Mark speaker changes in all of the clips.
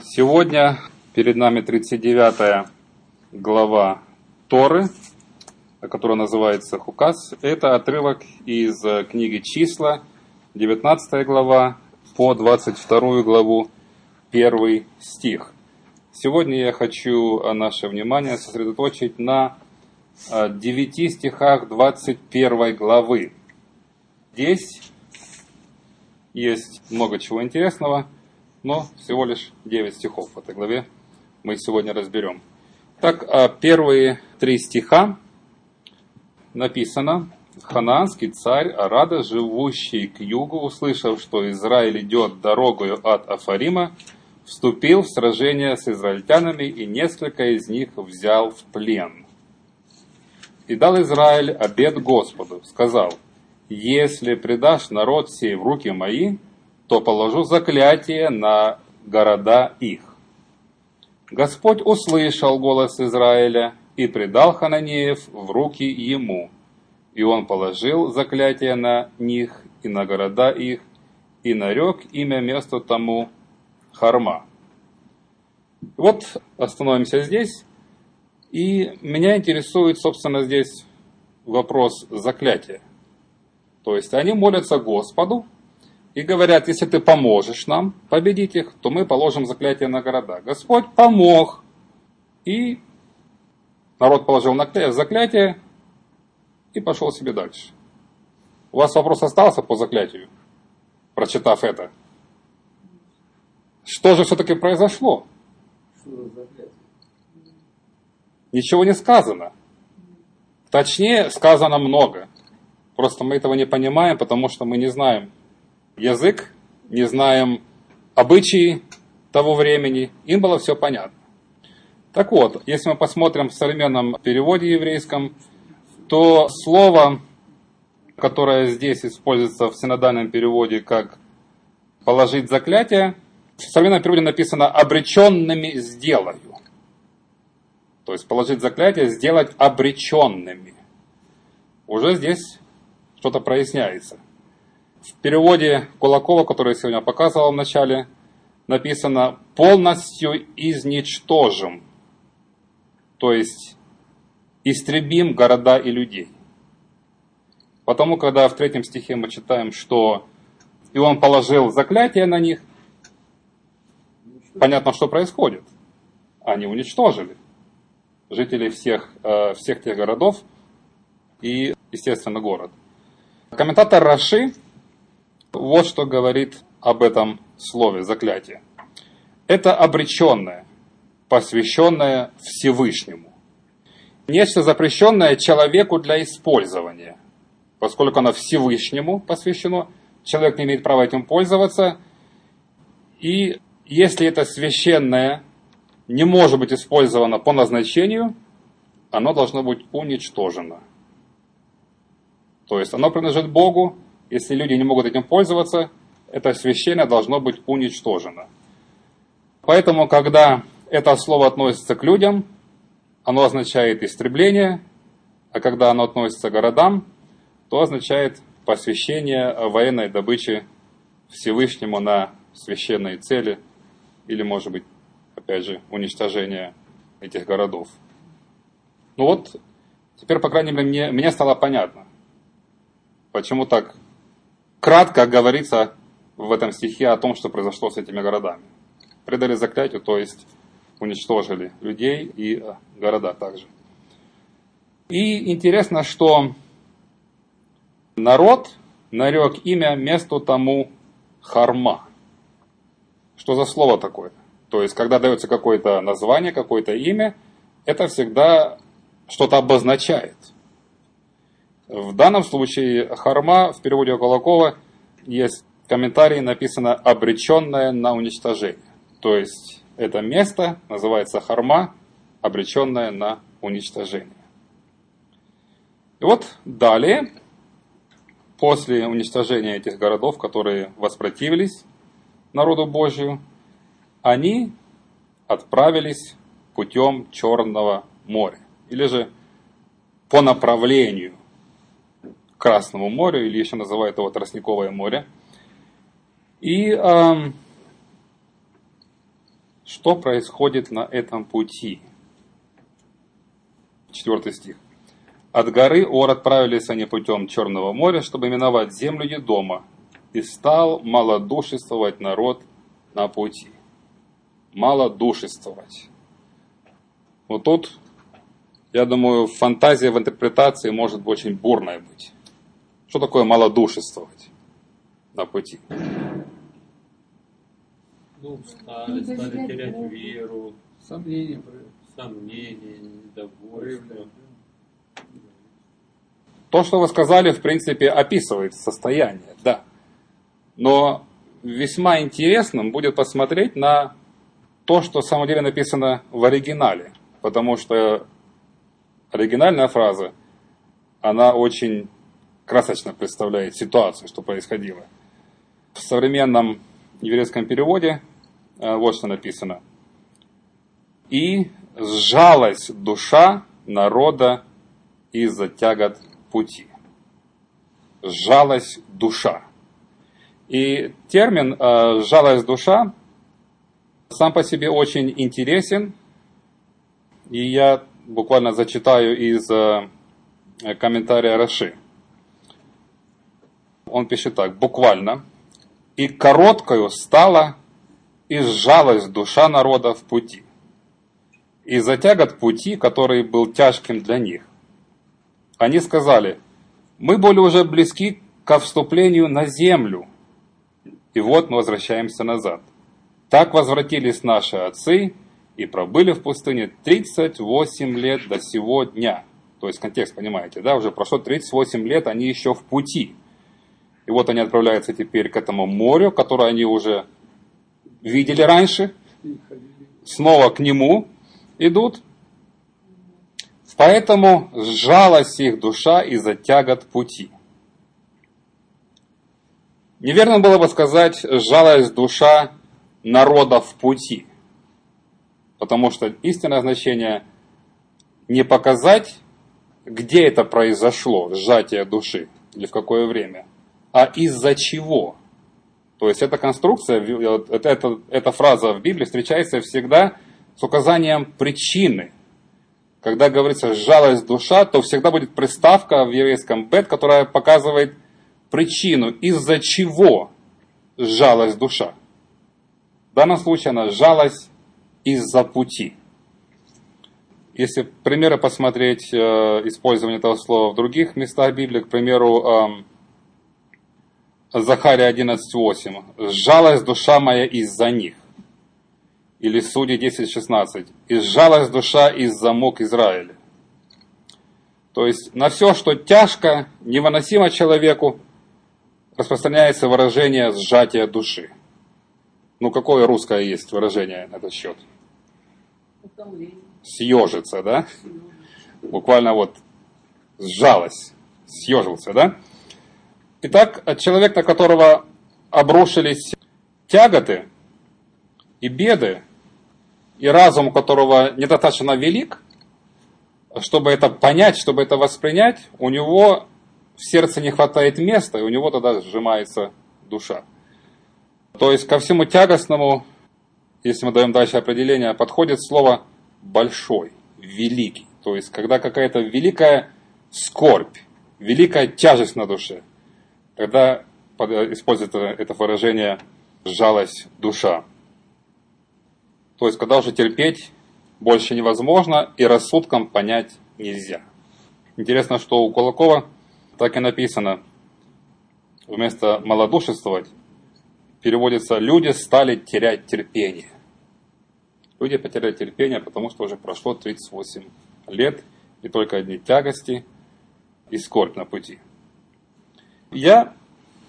Speaker 1: Сегодня перед нами 39 глава Торы, которая называется Хукас. Это отрывок из книги Числа, 19 глава по 22 главу, первый стих. Сегодня я хочу наше внимание сосредоточить на 9 стихах 21 главы. Здесь есть много чего интересного – но всего лишь 9 стихов в этой главе мы сегодня разберем. Так, а первые три стиха написано, Ханаанский царь Арада, живущий к югу, услышав, что Израиль идет дорогою от Афарима, вступил в сражение с израильтянами и несколько из них взял в плен. И дал Израиль обед Господу, сказал, если предашь народ сей в руки мои, то положу заклятие на города их. Господь услышал голос Израиля и предал Хананеев в руки ему, и он положил заклятие на них и на города их, и нарек имя месту тому Харма. Вот остановимся здесь, и меня интересует, собственно, здесь вопрос заклятия. То есть они молятся Господу, и говорят, если ты поможешь нам победить их, то мы положим заклятие на города. Господь помог. И народ положил заклятие и пошел себе дальше. У вас вопрос остался по заклятию, прочитав это? Что же все-таки произошло? Ничего не сказано. Точнее, сказано много. Просто мы этого не понимаем, потому что мы не знаем, язык, не знаем обычаи того времени, им было все понятно. Так вот, если мы посмотрим в современном переводе еврейском, то слово, которое здесь используется в синодальном переводе как «положить заклятие», в современном переводе написано «обреченными сделаю». То есть положить заклятие, сделать обреченными. Уже здесь что-то проясняется. В переводе Кулакова, который я сегодня показывал в начале, написано «полностью изничтожим», то есть истребим города и людей. Потому, когда в третьем стихе мы читаем, что «и он положил заклятие на них», понятно, что происходит. Они уничтожили жителей всех, э, всех тех городов и, естественно, город. Комментатор Раши вот что говорит об этом слове заклятие. Это обреченное, посвященное Всевышнему. Нечто запрещенное человеку для использования. Поскольку оно Всевышнему посвящено, человек не имеет права этим пользоваться. И если это священное не может быть использовано по назначению, оно должно быть уничтожено. То есть оно принадлежит Богу, если люди не могут этим пользоваться, это священие должно быть уничтожено. Поэтому, когда это слово относится к людям, оно означает истребление, а когда оно относится к городам, то означает посвящение военной добычи Всевышнему на священные цели или, может быть, опять же, уничтожение этих городов. Ну вот, теперь, по крайней мере, мне, мне стало понятно, почему так кратко говорится в этом стихе о том, что произошло с этими городами. Предали заклятию, то есть уничтожили людей и э, города также. И интересно, что народ нарек имя месту тому Харма. Что за слово такое? То есть, когда дается какое-то название, какое-то имя, это всегда что-то обозначает. В данном случае Харма в переводе Кулакова есть комментарий, написано «обреченное на уничтожение». То есть это место называется Харма, обреченное на уничтожение. И вот далее, после уничтожения этих городов, которые воспротивились народу Божию, они отправились путем Черного моря. Или же по направлению Красному морю, или еще называют его Тростниковое море. И э, что происходит на этом пути. Четвертый стих. От горы Ор отправились они путем Черного моря, чтобы миновать землю Едома, и стал малодушествовать народ на пути. Малодушествовать. Вот тут, я думаю, фантазия в интерпретации может очень бурная быть. Что такое малодушествовать на пути?
Speaker 2: Ну, стали, стали терять веру,
Speaker 3: Сомнения
Speaker 2: сомнения, недовольство.
Speaker 1: То, что вы сказали, в принципе, описывает состояние, да. Но весьма интересным будет посмотреть на то, что в самом деле написано в оригинале. Потому что оригинальная фраза, она очень красочно представляет ситуацию, что происходило. В современном еврейском переводе э, вот что написано. «И сжалась душа народа из-за тягот пути». Сжалась душа. И термин э, «сжалась душа» сам по себе очень интересен, и я буквально зачитаю из э, комментария Раши. Он пишет так, буквально. «И короткою стала, и сжалась душа народа в пути, и затягот пути, который был тяжким для них. Они сказали, мы были уже близки ко вступлению на землю, и вот мы возвращаемся назад. Так возвратились наши отцы и пробыли в пустыне 38 лет до сего дня. То есть контекст, понимаете, да, уже прошло 38 лет, они еще в пути. И вот они отправляются теперь к этому морю, которое они уже видели раньше, снова к нему идут. Поэтому сжалась их душа из-за тягот пути. Неверно было бы сказать, сжалась душа народа в пути. Потому что истинное значение не показать, где это произошло, сжатие души, или в какое время, а из-за чего. То есть эта конструкция, вот эта, эта, фраза в Библии встречается всегда с указанием причины. Когда говорится «сжалась душа», то всегда будет приставка в еврейском «бет», которая показывает причину, из-за чего сжалась душа. В данном случае она сжалась из-за пути. Если примеры посмотреть э, использование этого слова в других местах Библии, к примеру, эм, Захария 11.8. «Сжалась душа моя из-за них». Или Судьи 10.16. «И сжалась душа из-за мук Израиля». То есть на все, что тяжко, невыносимо человеку, распространяется выражение «сжатие души». Ну, какое русское есть выражение на этот счет? Съежиться, да? Буквально вот сжалась, съежился, да? Итак, человек, на которого обрушились тяготы и беды, и разум которого недостаточно велик, чтобы это понять, чтобы это воспринять, у него в сердце не хватает места, и у него тогда сжимается душа. То есть ко всему тягостному, если мы даем дальше определение, подходит слово большой, великий. То есть когда какая-то великая скорбь, великая тяжесть на душе, тогда используется это выражение «сжалась душа». То есть когда уже терпеть больше невозможно и рассудком понять нельзя. Интересно, что у Кулакова так и написано, вместо малодушествовать переводится «люди стали терять терпение». Люди потеряли терпение, потому что уже прошло 38 лет, и только одни тягости и скорбь на пути. Я,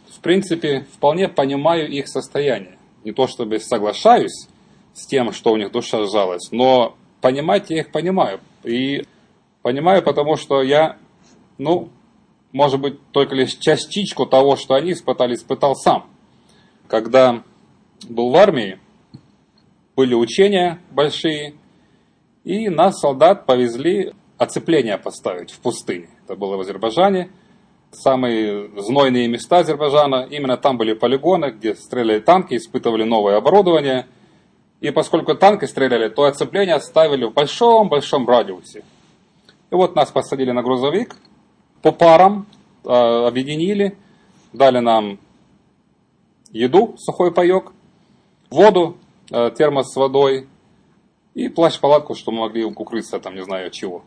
Speaker 1: в принципе, вполне понимаю их состояние. Не то чтобы соглашаюсь с тем, что у них душа сжалась, но понимать я их понимаю. И понимаю, потому что я, ну, может быть, только лишь частичку того, что они испытали, испытал сам. Когда был в армии, были учения большие, и нас, солдат, повезли оцепление поставить в пустыне. Это было в Азербайджане. Самые знойные места Азербайджана. Именно там были полигоны, где стреляли танки, испытывали новое оборудование. И поскольку танки стреляли, то оцепление ставили в большом-большом радиусе. И вот нас посадили на грузовик, по парам э, объединили, дали нам еду, сухой паек, воду, э, термос с водой и плащ-палатку, что мы могли укрыться там, не знаю чего.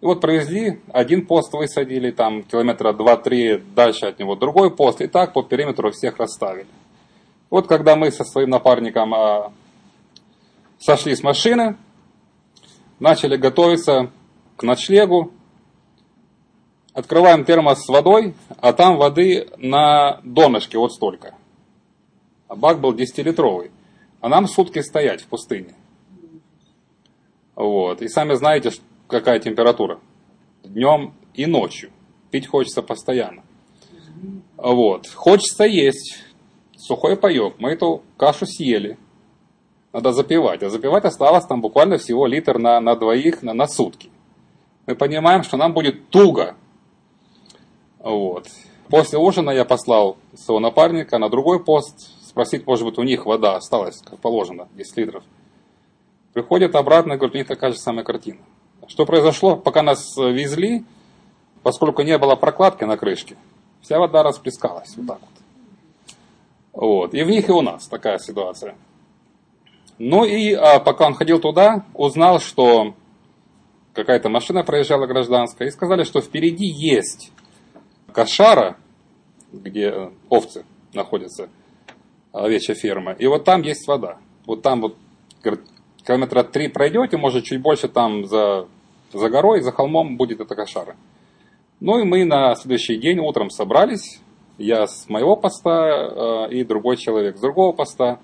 Speaker 1: И вот провезли, один пост высадили, там километра 2-3 дальше от него другой пост, и так по периметру всех расставили. Вот когда мы со своим напарником а, сошли с машины, начали готовиться к ночлегу, открываем термос с водой, а там воды на донышке вот столько. А бак был 10-литровый. А нам сутки стоять в пустыне. Вот. И сами знаете, какая температура. Днем и ночью. Пить хочется постоянно. Вот. Хочется есть. Сухой паек. Мы эту кашу съели. Надо запивать. А запивать осталось там буквально всего литр на, на двоих на, на сутки. Мы понимаем, что нам будет туго. Вот. После ужина я послал своего напарника на другой пост, спросить, может быть, у них вода осталась, как положено, 10 литров. Приходит обратно, говорит, у них такая же самая картина. Что произошло, пока нас везли, поскольку не было прокладки на крышке, вся вода расплескалась вот так вот. Вот. И в них и у нас такая ситуация. Ну и а, пока он ходил туда, узнал, что какая-то машина проезжала гражданская, и сказали, что впереди есть кошара, где овцы находятся, овечья ферма, и вот там есть вода. Вот там вот километра три пройдете, может чуть больше там за за горой, за холмом будет эта кошара. Ну и мы на следующий день утром собрались, я с моего поста э, и другой человек с другого поста,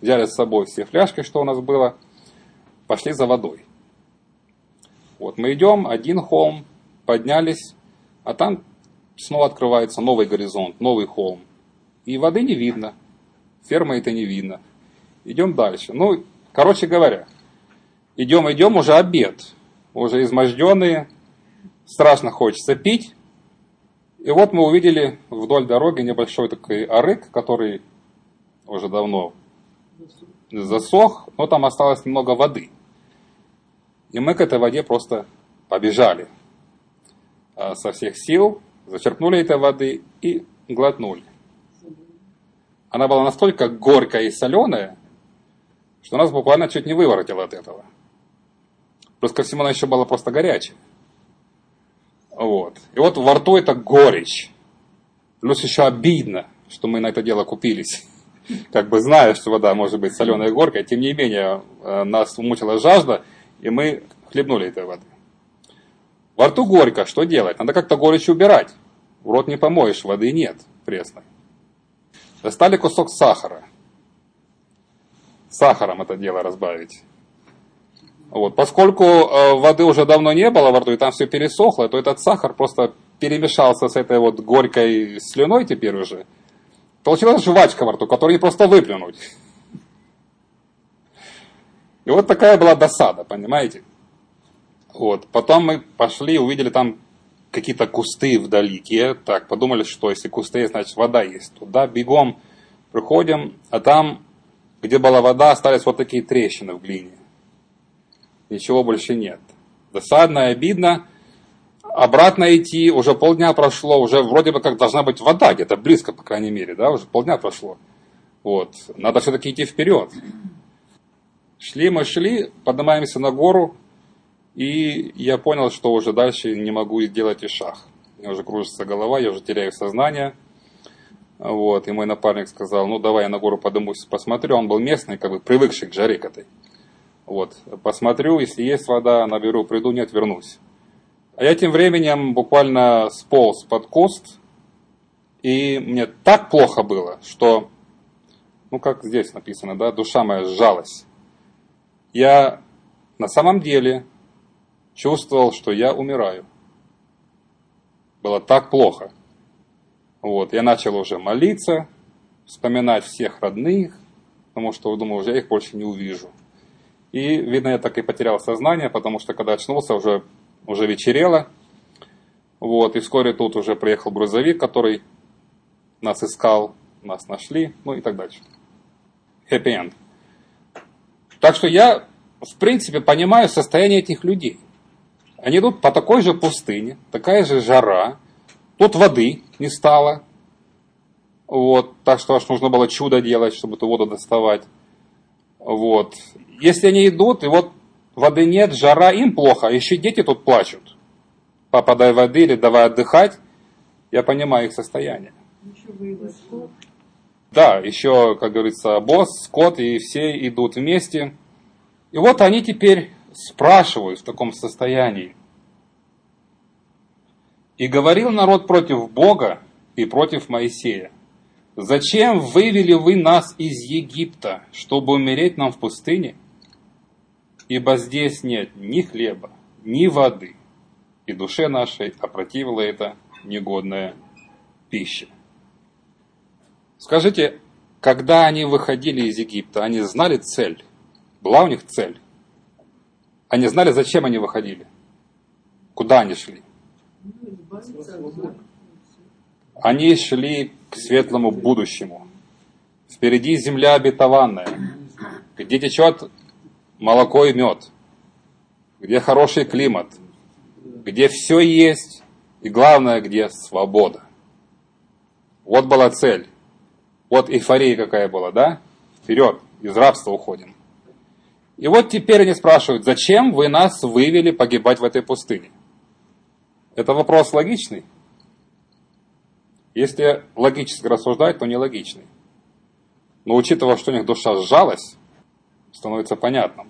Speaker 1: взяли с собой все фляжки, что у нас было, пошли за водой. Вот мы идем, один холм, поднялись, а там снова открывается новый горизонт, новый холм. И воды не видно, фермы это не видно. Идем дальше. Ну, короче говоря, идем, идем, уже обед уже изможденные, страшно хочется пить. И вот мы увидели вдоль дороги небольшой такой арык, который уже давно засох, но там осталось немного воды. И мы к этой воде просто побежали а, со всех сил, зачерпнули этой воды и глотнули. Она была настолько горькая и соленая, что нас буквально чуть не выворотило от этого. Плюс ко всему она еще была просто горячая. Вот. И вот во рту это горечь. Плюс еще обидно, что мы на это дело купились. Как бы зная, что вода может быть соленая и горькая, тем не менее э, нас умучила жажда, и мы хлебнули этой воды. Во рту горько, что делать? Надо как-то горечь убирать. В рот не помоешь, воды нет пресной. Достали кусок сахара. Сахаром это дело разбавить. Вот. Поскольку э, воды уже давно не было во рту, и там все пересохло, то этот сахар просто перемешался с этой вот горькой слюной теперь уже. Получилась жвачка во рту, которую не просто выплюнуть. И вот такая была досада, понимаете? Вот. Потом мы пошли, увидели там какие-то кусты вдалеке. Так, подумали, что если кусты есть, значит вода есть. Туда бегом приходим, а там, где была вода, остались вот такие трещины в глине ничего больше нет. Досадно, обидно. Обратно идти, уже полдня прошло, уже вроде бы как должна быть вода, где-то близко, по крайней мере, да, уже полдня прошло. Вот, надо все-таки идти вперед. Шли мы, шли, поднимаемся на гору, и я понял, что уже дальше не могу сделать и шаг. Мне уже кружится голова, я уже теряю сознание. Вот, и мой напарник сказал, ну давай я на гору поднимусь, посмотрю. Он был местный, как бы привыкший к жаре к этой. Вот, посмотрю, если есть вода, наберу, приду, нет, вернусь. А я тем временем буквально сполз под куст, и мне так плохо было, что, ну как здесь написано, да, душа моя сжалась. Я на самом деле чувствовал, что я умираю. Было так плохо. Вот, я начал уже молиться, вспоминать всех родных, потому что думал, уже я их больше не увижу. И, видно, я так и потерял сознание, потому что когда очнулся, уже, уже вечерело. Вот, и вскоре тут уже приехал грузовик, который нас искал, нас нашли, ну и так дальше. Happy end. Так что я, в принципе, понимаю состояние этих людей. Они идут по такой же пустыне, такая же жара, тут воды не стало, вот, так что аж нужно было чудо делать, чтобы эту воду доставать. Вот. Если они идут, и вот воды нет, жара, им плохо, еще дети тут плачут. Папа, дай воды или давай отдыхать. Я понимаю их состояние. Да, еще, как говорится, босс, скот и все идут вместе. И вот они теперь спрашивают в таком состоянии. И говорил народ против Бога и против Моисея. Зачем вывели вы нас из Египта, чтобы умереть нам в пустыне? Ибо здесь нет ни хлеба, ни воды, и душе нашей опротивила это негодная пища. Скажите, когда они выходили из Египта, они знали цель? Была у них цель? Они знали, зачем они выходили? Куда они шли?
Speaker 4: Ну.
Speaker 1: Они шли к светлому будущему. Впереди земля обетованная, где течет молоко и мед, где хороший климат, где все есть, и главное, где свобода. Вот была цель. Вот эйфория какая была, да? Вперед, из рабства уходим. И вот теперь они спрашивают, зачем вы нас вывели погибать в этой пустыне? Это вопрос логичный? Если логически рассуждать, то нелогичный. Но учитывая, что у них душа сжалась, становится понятным.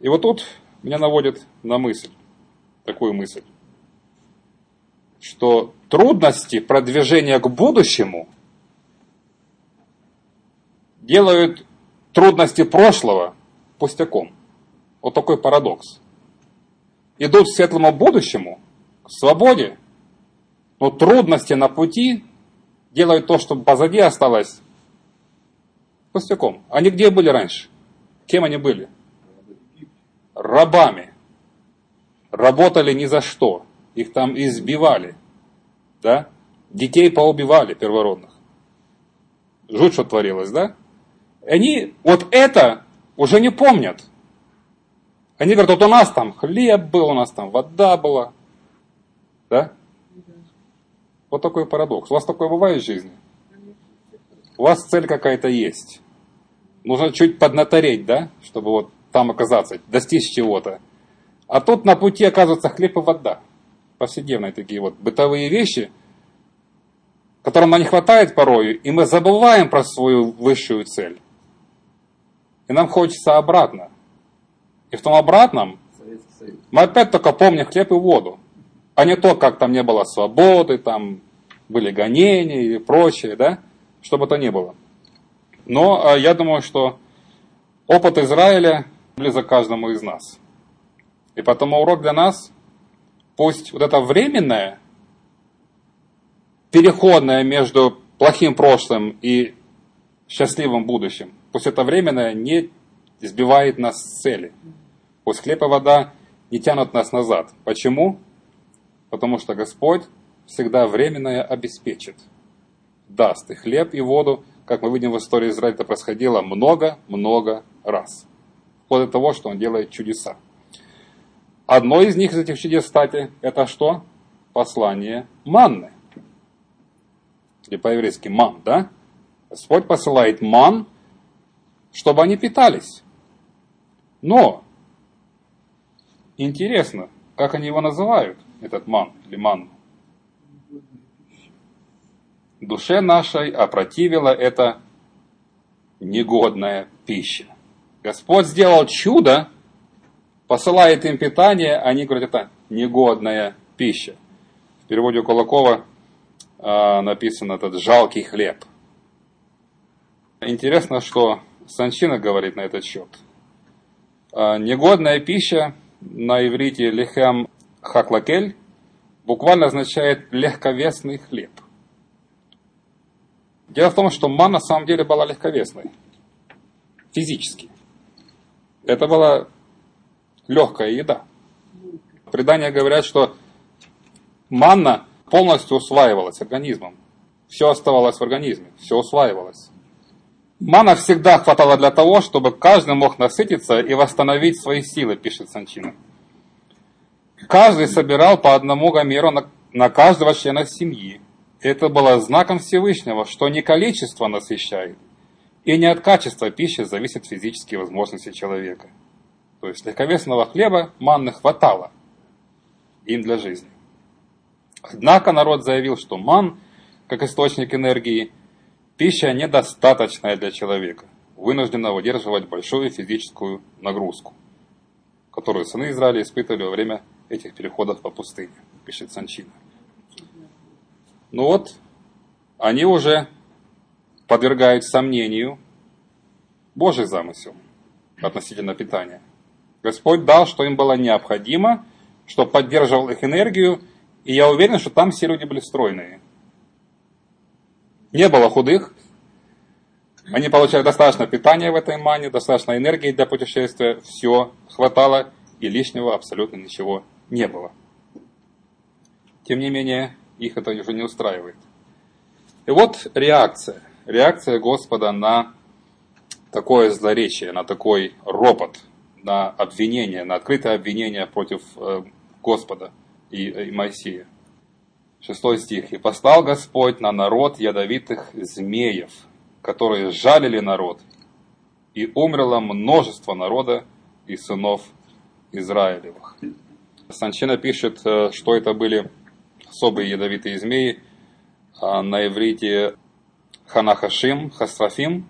Speaker 1: И вот тут меня наводит на мысль, такую мысль, что трудности продвижения к будущему делают трудности прошлого пустяком. Вот такой парадокс. Идут к светлому будущему, к свободе, но трудности на пути делают то, чтобы позади осталось пустяком. Они где были раньше? Кем они были? Рабами. Работали ни за что. Их там избивали. Да? Детей поубивали первородных. Жуть, что творилось, да? Они вот это уже не помнят. Они говорят, вот у нас там хлеб был, у нас там вода была. Да? Вот такой парадокс. У вас такое бывает в жизни? У вас цель какая-то есть. Нужно чуть поднатореть, да, чтобы вот там оказаться, достичь чего-то. А тут на пути оказывается хлеб и вода. Повседневные такие вот бытовые вещи, которым нам не хватает порою, и мы забываем про свою высшую цель. И нам хочется обратно. И в том обратном мы опять только помним хлеб и воду а не то, как там не было свободы, там были гонения и прочее, да, чтобы это не было. Но а, я думаю, что опыт Израиля близок каждому из нас. И потому урок для нас, пусть вот это временное, переходное между плохим прошлым и счастливым будущим, пусть это временное не сбивает нас с цели. Пусть хлеб и вода не тянут нас назад. Почему? Потому что Господь всегда временное обеспечит. Даст и хлеб, и воду, как мы видим в истории Израиля, это происходило много-много раз. Вплоть до того, что Он делает чудеса. Одно из них, из этих чудес, кстати, это что? Послание манны. Или по-еврейски ман, да? Господь посылает ман, чтобы они питались. Но, интересно, как они его называют? Этот ман или ман. Душе нашей опротивила это негодная пища. Господь сделал чудо, посылает им питание, а они говорят, это негодная пища. В переводе Кулакова э, написано этот жалкий хлеб. Интересно, что Санчина говорит на этот счет. Э, негодная пища на иврите лихем хаклакель буквально означает легковесный хлеб. Дело в том, что ман на самом деле была легковесной. Физически. Это была легкая еда. Предания говорят, что манна полностью усваивалась организмом. Все оставалось в организме, все усваивалось. Мана всегда хватало для того, чтобы каждый мог насытиться и восстановить свои силы, пишет Санчина. Каждый собирал по одному гомеру на, на каждого члена семьи. Это было знаком Всевышнего, что не количество насыщает, и не от качества пищи зависят физические возможности человека. То есть легковесного хлеба манны хватало им для жизни. Однако народ заявил, что ман, как источник энергии, пища недостаточная для человека, вынуждена выдерживать большую физическую нагрузку, которую сыны Израиля испытывали во время этих переходов по пустыне, пишет Санчина. Ну вот, они уже подвергают сомнению Божий замысел относительно питания. Господь дал, что им было необходимо, что поддерживал их энергию, и я уверен, что там все люди были стройные. Не было худых, они получали достаточно питания в этой мане, достаточно энергии для путешествия, все хватало, и лишнего абсолютно ничего не было. Тем не менее, их это уже не устраивает. И вот реакция. Реакция Господа на такое злоречие, на такой ропот, на обвинение, на открытое обвинение против э, Господа и, и Моисея. Шестой стих. «И послал Господь на народ ядовитых змеев, которые жалили народ, и умерло множество народа и сынов Израилевых». Санчина пишет, э, что это были особые ядовитые змеи, а на иврите ханахашим, хастрафим.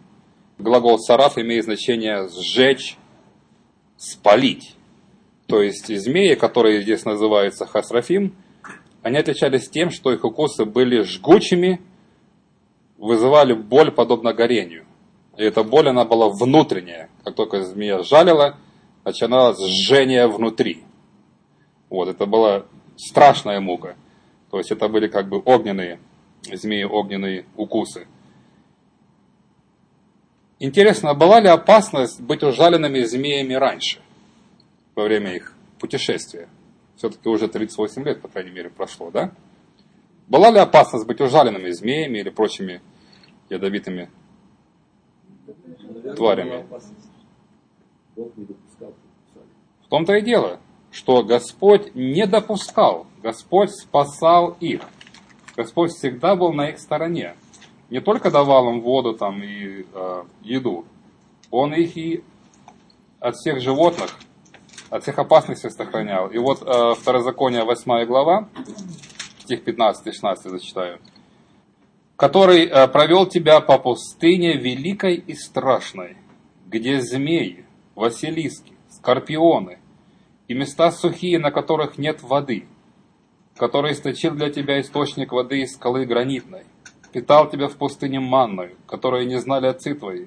Speaker 1: Глагол сараф имеет значение сжечь, спалить. То есть змеи, которые здесь называются хастрафим, они отличались тем, что их укусы были жгучими, вызывали боль подобно горению. И эта боль, она была внутренняя. Как только змея жалила, начиналось жжение внутри. Вот, это была страшная мука. То есть это были как бы огненные, змеи огненные укусы. Интересно, была ли опасность быть ужаленными змеями раньше, во время их путешествия? Все-таки уже 38 лет, по крайней мере, прошло, да? Была ли опасность быть ужаленными змеями или прочими ядовитыми тварями? В том-то и дело что Господь не допускал, Господь спасал их. Господь всегда был на их стороне. Не только давал им воду там и э, еду, Он их и от всех животных, от всех опасностей сохранял. И вот э, Второзаконие 8 глава, стих 15-16 зачитаю. «Который э, провел тебя по пустыне великой и страшной, где змеи, василиски, скорпионы, и места сухие, на которых нет воды, который источил для тебя источник воды из скалы гранитной, питал тебя в пустыне манною, которую не знали отцы твои,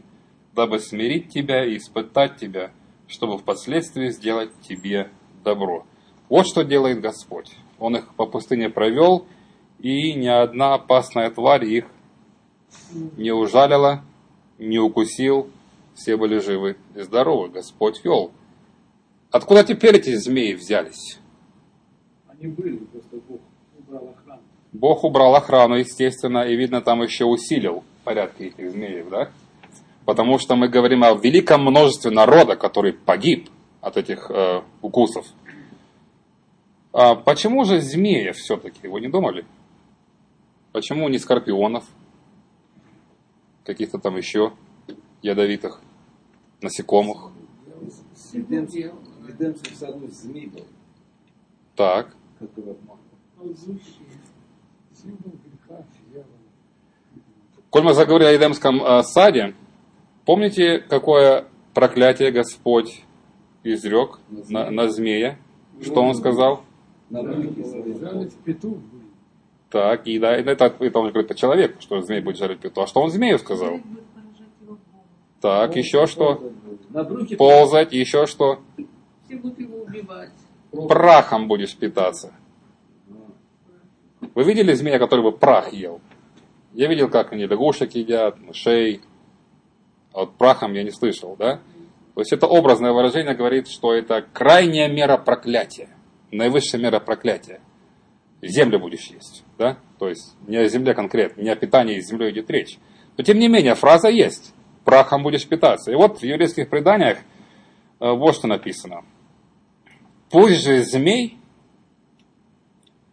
Speaker 1: дабы смирить тебя и испытать тебя, чтобы впоследствии сделать тебе добро. Вот что делает Господь. Он их по пустыне провел, и ни одна опасная тварь их не ужалила, не укусил, все были живы и здоровы. Господь вел Откуда теперь эти змеи взялись?
Speaker 2: Они были, просто Бог убрал охрану.
Speaker 1: Бог убрал охрану, естественно, и, видно, там еще усилил порядки этих змеев, да? Потому что мы говорим о великом множестве народа, который погиб от этих э, укусов. А почему же змея все-таки? Вы не думали? Почему не скорпионов? Каких-то там еще ядовитых насекомых?
Speaker 3: Эдемский сад змей был.
Speaker 1: Так.
Speaker 3: Который
Speaker 1: Коль мы заговорили о Эдемском э, саде, помните, какое проклятие Господь изрек на, на, на змея? Что он сказал?
Speaker 3: На своей.
Speaker 1: Так, и да, это, это он говорит по человеку, что змей будет жарить пету. А что он змею сказал? Так, еще что? Ползать, еще что?
Speaker 4: Все будут его убивать.
Speaker 1: Прахом будешь питаться. Вы видели змея, который бы прах ел? Я видел, как они лягушек едят, мышей. А вот прахом я не слышал, да? То есть это образное выражение говорит, что это крайняя мера проклятия. Наивысшая мера проклятия. Землю будешь есть, да? То есть не о земле конкретно, не о питании с землей идет речь. Но тем не менее, фраза есть. прахом будешь питаться. И вот в еврейских преданиях э, вот что написано. Пусть же змей,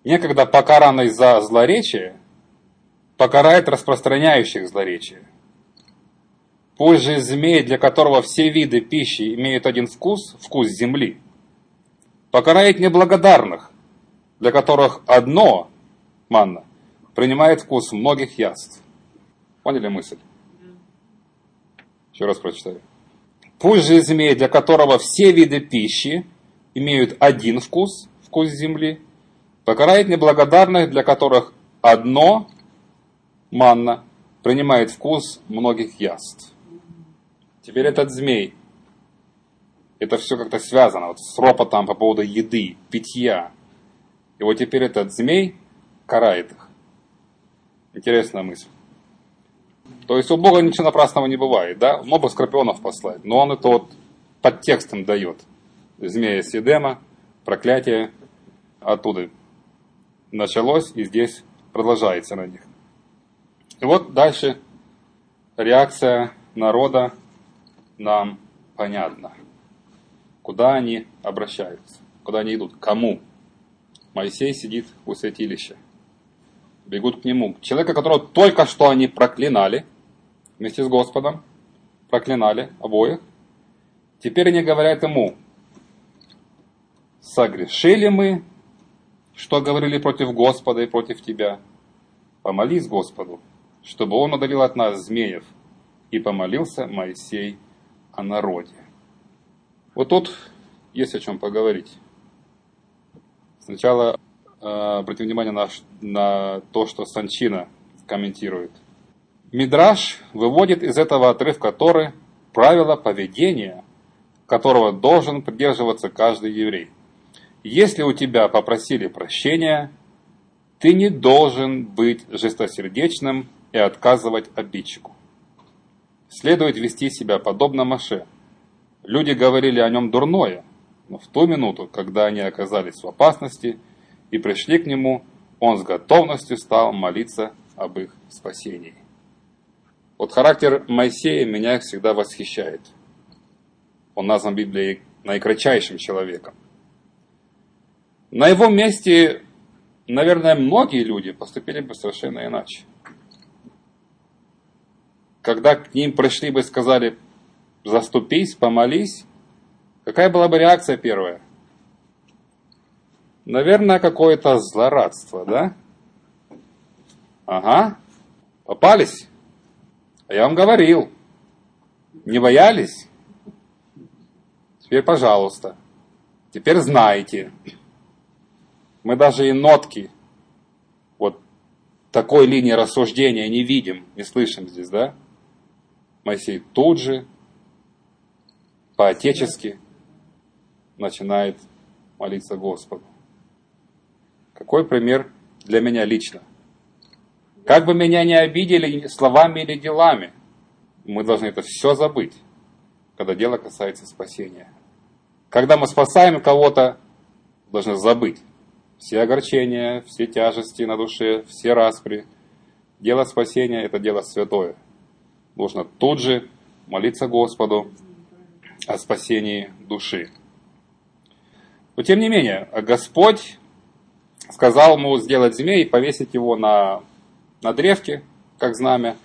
Speaker 1: некогда покаранный за злоречие, покарает распространяющих злоречие. Пусть же змей, для которого все виды пищи имеют один вкус, вкус земли, покарает неблагодарных, для которых одно манна принимает вкус многих яств. Поняли мысль? Еще раз прочитаю. Пусть же змей, для которого все виды пищи имеют один вкус, вкус земли, покарает неблагодарных, для которых одно манна принимает вкус многих яств. Теперь этот змей, это все как-то связано вот с ропотом по поводу еды, питья. И вот теперь этот змей карает их. Интересная мысль. То есть у Бога ничего напрасного не бывает, да? Мог бы скорпионов послать, но он это вот под текстом дает. Змея Сидема, проклятие оттуда началось и здесь продолжается на них. И вот дальше реакция народа нам понятна. Куда они обращаются? Куда они идут? Кому? Моисей сидит у святилища. Бегут к нему. Человека, которого только что они проклинали вместе с Господом. Проклинали обоих. Теперь они говорят ему, согрешили мы, что говорили против Господа и против тебя. Помолись Господу, чтобы он удалил от нас змеев. И помолился Моисей о народе. Вот тут есть о чем поговорить. Сначала э, обратим внимание на, на то, что Санчина комментирует. Мидраш выводит из этого отрывка Торы правила поведения, которого должен придерживаться каждый еврей. Если у тебя попросили прощения, ты не должен быть жестосердечным и отказывать обидчику. Следует вести себя подобно Маше. Люди говорили о нем дурное, но в ту минуту, когда они оказались в опасности и пришли к нему, он с готовностью стал молиться об их спасении. Вот характер Моисея меня всегда восхищает. Он назван Библией наикратчайшим человеком. На его месте, наверное, многие люди поступили бы совершенно иначе когда к ним пришли бы и сказали, заступись, помолись, какая была бы реакция первая? Наверное, какое-то злорадство, да? Ага, попались. А я вам говорил, не боялись? Теперь, пожалуйста, теперь знаете. Мы даже и нотки вот такой линии рассуждения не видим, не слышим здесь, да? Моисей тут же, по-отечески, начинает молиться Господу. Какой пример для меня лично? Как бы меня не обидели словами или делами, мы должны это все забыть, когда дело касается спасения. Когда мы спасаем кого-то, должны забыть все огорчения, все тяжести на душе, все распри. Дело спасения – это дело святое нужно тут же молиться Господу о спасении души. Но тем не менее, Господь сказал ему сделать змей повесить его на, на древке, как знамя,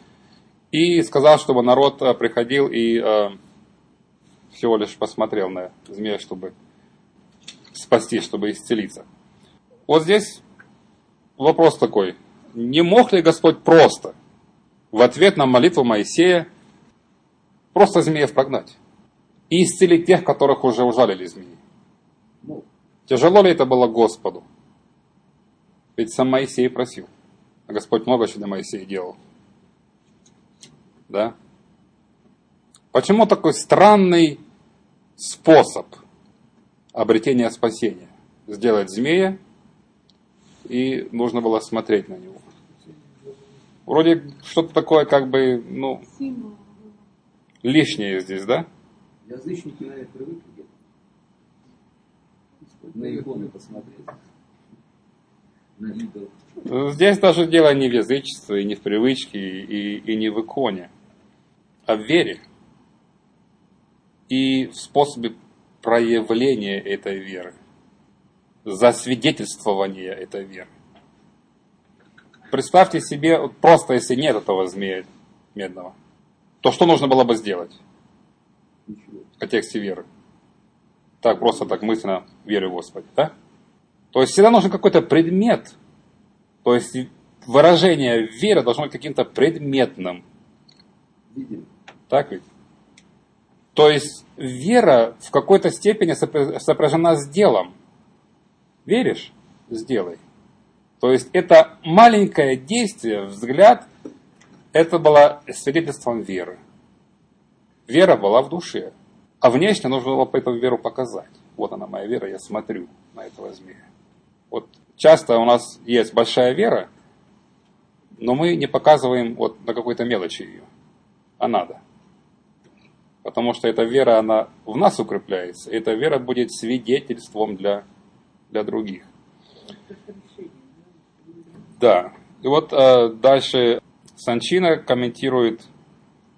Speaker 1: и сказал, чтобы народ приходил и э, всего лишь посмотрел на змея, чтобы спасти, чтобы исцелиться. Вот здесь вопрос такой. Не мог ли Господь просто в ответ на молитву Моисея просто змеев прогнать и исцелить тех, которых уже ужалили змеи. Ну, тяжело ли это было Господу? Ведь сам Моисей просил. А Господь много чего для Моисея делал. Да? Почему такой странный способ обретения спасения? Сделать змея, и нужно было смотреть на него. Вроде что-то такое, как бы, ну, лишнее здесь, да?
Speaker 3: Язычники, наверное, привыкли. На иконы посмотреть. На идол.
Speaker 1: Здесь даже дело не в язычестве, и не в привычке, и, и не в иконе. о вере и в способе проявления этой веры, засвидетельствования этой веры. Представьте себе, просто если нет этого змея медного, то что нужно было бы сделать в контексте веры? Так просто, так мысленно верю в Господа, да? То есть всегда нужен какой-то предмет. То есть выражение веры должно быть каким-то предметным. Так ведь? То есть вера в какой-то степени сопря- сопряжена с делом. Веришь? Сделай. То есть это маленькое действие, взгляд, это было свидетельством веры. Вера была в душе. А внешне нужно было эту веру показать. Вот она моя вера, я смотрю на этого змея. Вот часто у нас есть большая вера, но мы не показываем вот на какой-то мелочи ее. А надо. Потому что эта вера, она в нас укрепляется. Эта вера будет свидетельством для, для других. Да. И вот э, дальше Санчина комментирует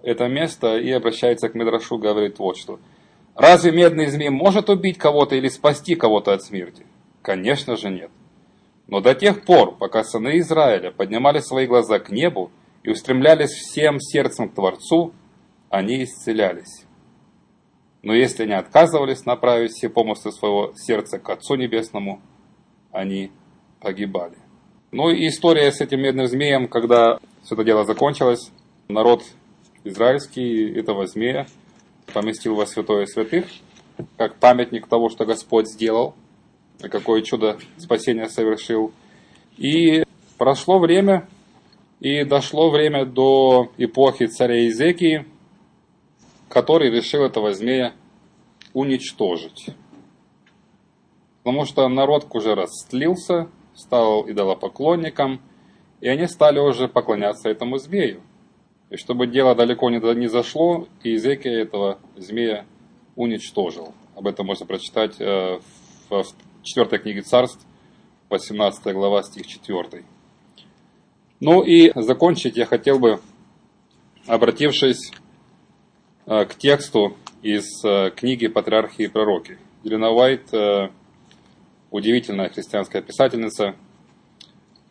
Speaker 1: это место и обращается к Медрашу, говорит вот что. Разве медный змей может убить кого-то или спасти кого-то от смерти? Конечно же нет. Но до тех пор, пока сыны Израиля поднимали свои глаза к небу и устремлялись всем сердцем к Творцу, они исцелялись. Но если они отказывались направить все помыслы своего сердца к Отцу Небесному, они погибали. Ну и история с этим медным змеем, когда все это дело закончилось, народ израильский этого змея поместил во святое святых, как памятник того, что Господь сделал, и какое чудо спасения совершил. И прошло время, и дошло время до эпохи царя Изекии, который решил этого змея уничтожить. Потому что народ уже растлился, стал идолопоклонником, и они стали уже поклоняться этому змею. И чтобы дело далеко не, зашло, Иезекия этого змея уничтожил. Об этом можно прочитать э, в 4 книге царств, 18 глава, стих 4. Ну и закончить я хотел бы, обратившись к тексту из э, книги «Патриархи и пророки». Елена Уайт, удивительная христианская писательница,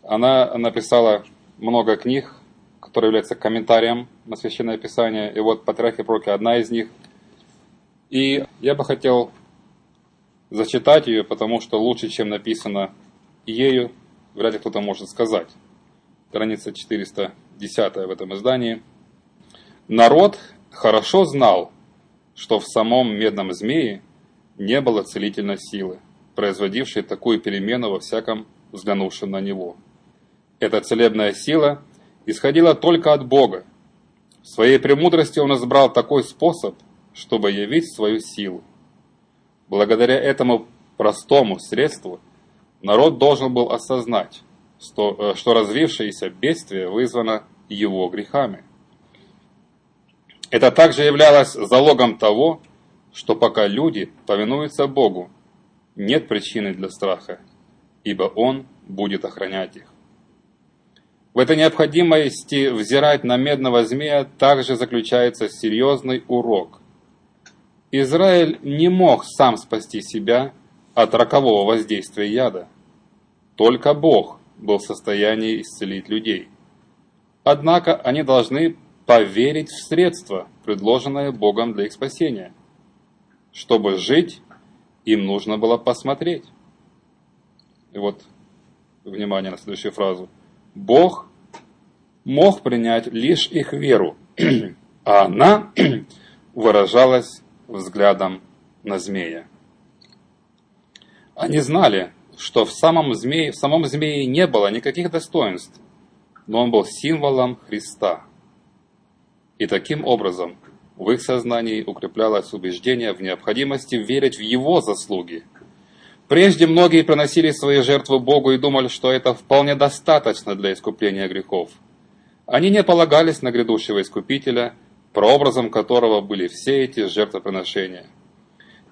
Speaker 1: она написала много книг, которые являются комментарием на Священное Писание. И вот «Патриархи и пророки» одна из них. И я бы хотел зачитать ее, потому что лучше, чем написано ею, вряд ли кто-то может сказать. Страница 410 в этом издании. Народ хорошо знал, что в самом медном змее не было целительной силы, производившей такую перемену во всяком взглянувшем на него. Эта целебная сила исходила только от Бога. В своей премудрости он избрал такой способ, чтобы явить свою силу. Благодаря этому простому средству народ должен был осознать, что, что развившееся бедствие вызвано его грехами. Это также являлось залогом того, что пока люди повинуются Богу, нет причины для страха, ибо Он будет охранять их. В этой необходимости взирать на медного змея также заключается серьезный урок. Израиль не мог сам спасти себя от рокового воздействия яда. Только Бог был в состоянии исцелить людей. Однако они должны поверить в средства, предложенное Богом для их спасения. Чтобы жить, им нужно было посмотреть. И вот, внимание на следующую фразу. Бог мог принять лишь их веру, а она выражалась взглядом на змея. Они знали, что в самом, змее, в самом змее не было никаких достоинств, но он был символом Христа. И таким образом в их сознании укреплялось убеждение в необходимости верить в Его заслуги. Прежде многие приносили свои жертвы Богу и думали, что это вполне достаточно для искупления грехов. Они не полагались на грядущего Искупителя, прообразом которого были все эти жертвоприношения.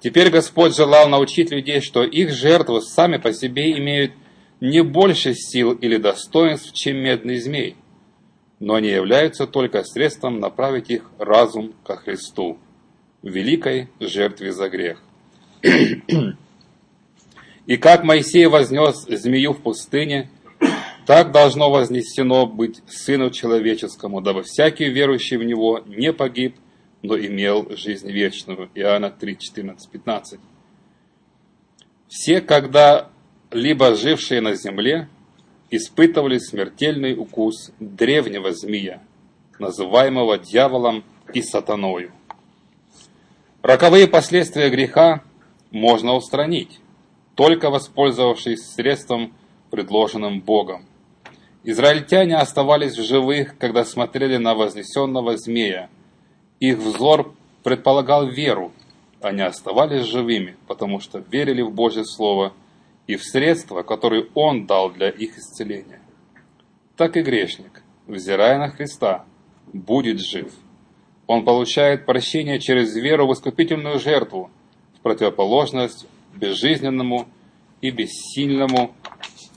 Speaker 1: Теперь Господь желал научить людей, что их жертвы сами по себе имеют не больше сил или достоинств, чем медный змей. Но они являются только средством направить их разум ко Христу, великой жертве за грех. И как Моисей вознес змею в пустыне, так должно вознесено быть Сыну Человеческому, дабы всякий верующий в Него не погиб, но имел жизнь вечную. Иоанна 3, 14, 15. Все, когда-либо жившие на земле, испытывали смертельный укус древнего змея, называемого дьяволом и сатаною. Роковые последствия греха можно устранить, только воспользовавшись средством, предложенным Богом. Израильтяне оставались в живых, когда смотрели на вознесенного змея. Их взор предполагал веру. Они оставались живыми, потому что верили в Божье Слово и в средства, которые Он дал для их исцеления. Так и грешник, взирая на Христа, будет жив. Он получает прощение через веру в искупительную жертву, в противоположность безжизненному и бессильному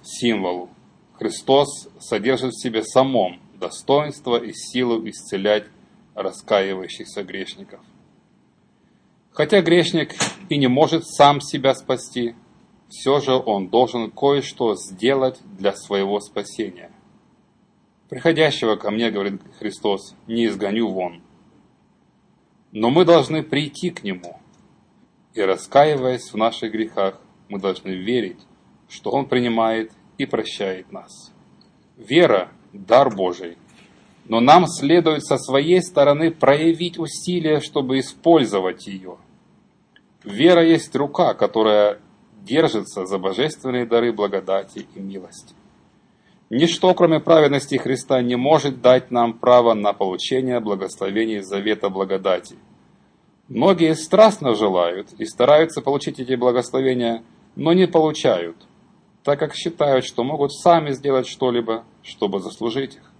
Speaker 1: символу. Христос содержит в себе самом достоинство и силу исцелять раскаивающихся грешников. Хотя грешник и не может сам себя спасти, все же он должен кое-что сделать для своего спасения. Приходящего ко мне, говорит Христос, не изгоню вон. Но мы должны прийти к Нему, и раскаиваясь в наших грехах, мы должны верить, что Он принимает и прощает нас. Вера – дар Божий, но нам следует со своей стороны проявить усилия, чтобы использовать ее. Вера есть рука, которая держится за божественные дары благодати и милости. Ничто, кроме праведности Христа, не может дать нам право на получение благословений завета благодати. Многие страстно желают и стараются получить эти благословения, но не получают, так как считают, что могут сами сделать что-либо, чтобы заслужить их.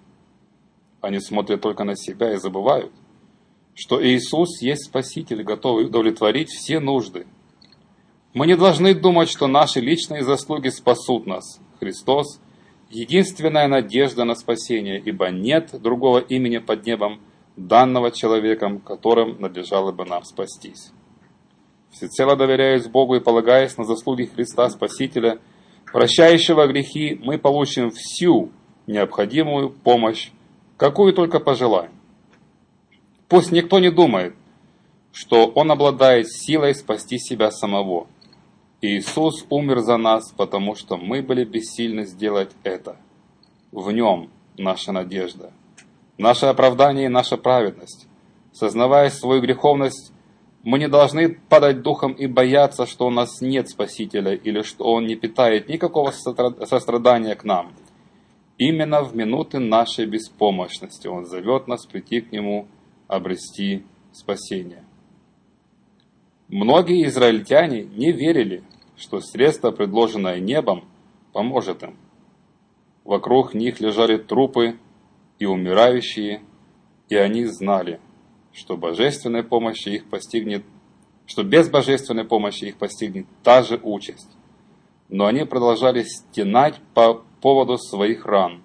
Speaker 1: Они смотрят только на себя и забывают, что Иисус есть Спаситель, готовый удовлетворить все нужды. Мы не должны думать, что наши личные заслуги спасут нас. Христос – единственная надежда на спасение, ибо нет другого имени под небом, данного человеком, которым надлежало бы нам спастись. Всецело доверяясь Богу и полагаясь на заслуги Христа Спасителя, прощающего грехи, мы получим всю необходимую помощь, какую только пожелаем. Пусть никто не думает, что он обладает силой спасти себя самого. Иисус умер за нас, потому что мы были бессильны сделать это. В нем наша надежда, наше оправдание и наша праведность. Сознавая свою греховность, мы не должны падать духом и бояться, что у нас нет Спасителя или что Он не питает никакого сострадания к нам. Именно в минуты нашей беспомощности Он зовет нас прийти к Нему, обрести спасение. Многие израильтяне не верили, что средство, предложенное небом, поможет им. Вокруг них лежали трупы и умирающие, и они знали, что божественной помощи их постигнет, что без божественной помощи их постигнет та же участь. Но они продолжали стенать по поводу своих ран,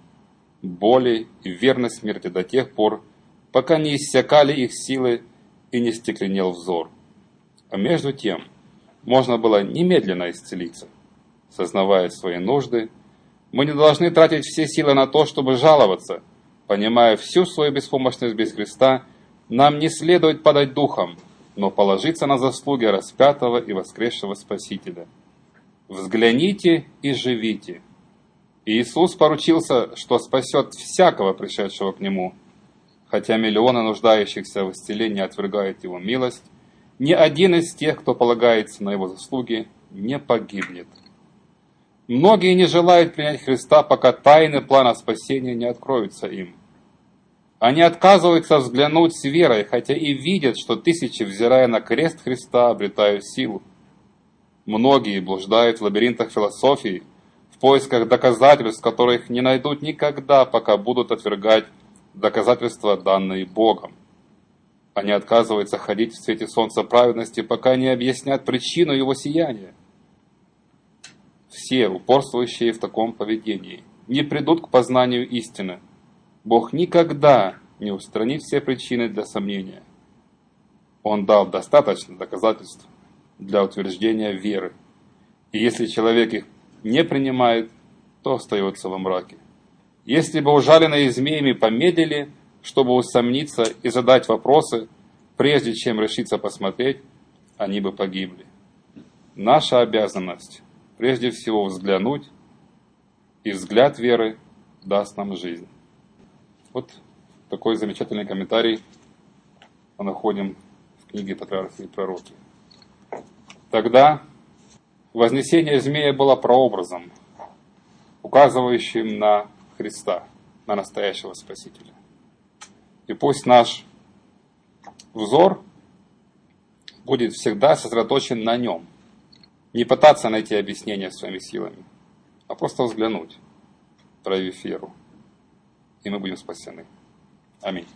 Speaker 1: боли и верной смерти до тех пор, пока не иссякали их силы и не стекленел взор. А между тем, можно было немедленно исцелиться. Сознавая свои нужды, мы не должны тратить все силы на то, чтобы жаловаться. Понимая всю свою беспомощность без Христа, нам не следует падать духом, но положиться на заслуги распятого и воскресшего Спасителя. Взгляните и живите. Иисус поручился, что спасет всякого пришедшего к Нему. Хотя миллионы нуждающихся в исцелении отвергают Его милость, ни один из тех, кто полагается на его заслуги, не погибнет. Многие не желают принять Христа, пока тайны плана спасения не откроются им. Они отказываются взглянуть с верой, хотя и видят, что тысячи, взирая на крест Христа, обретают силу. Многие блуждают в лабиринтах философии, в поисках доказательств, которых не найдут никогда, пока будут отвергать доказательства, данные Богом. Они отказываются ходить в свете солнца праведности, пока не объяснят причину его сияния. Все, упорствующие в таком поведении, не придут к познанию истины. Бог никогда не устранит все причины для сомнения. Он дал достаточно доказательств для утверждения веры. И если человек их не принимает, то остается во мраке. Если бы ужаленные змеями помедлили, чтобы усомниться и задать вопросы, прежде чем решиться посмотреть, они бы погибли. Наша обязанность прежде всего взглянуть, и взгляд веры даст нам жизнь. Вот такой замечательный комментарий мы находим в книге «Патриархи и пророки». Тогда вознесение змея было прообразом, указывающим на Христа, на настоящего Спасителя. И пусть наш взор будет всегда сосредоточен на нем. Не пытаться найти объяснение своими силами, а просто взглянуть, проявив веру. И мы будем спасены. Аминь.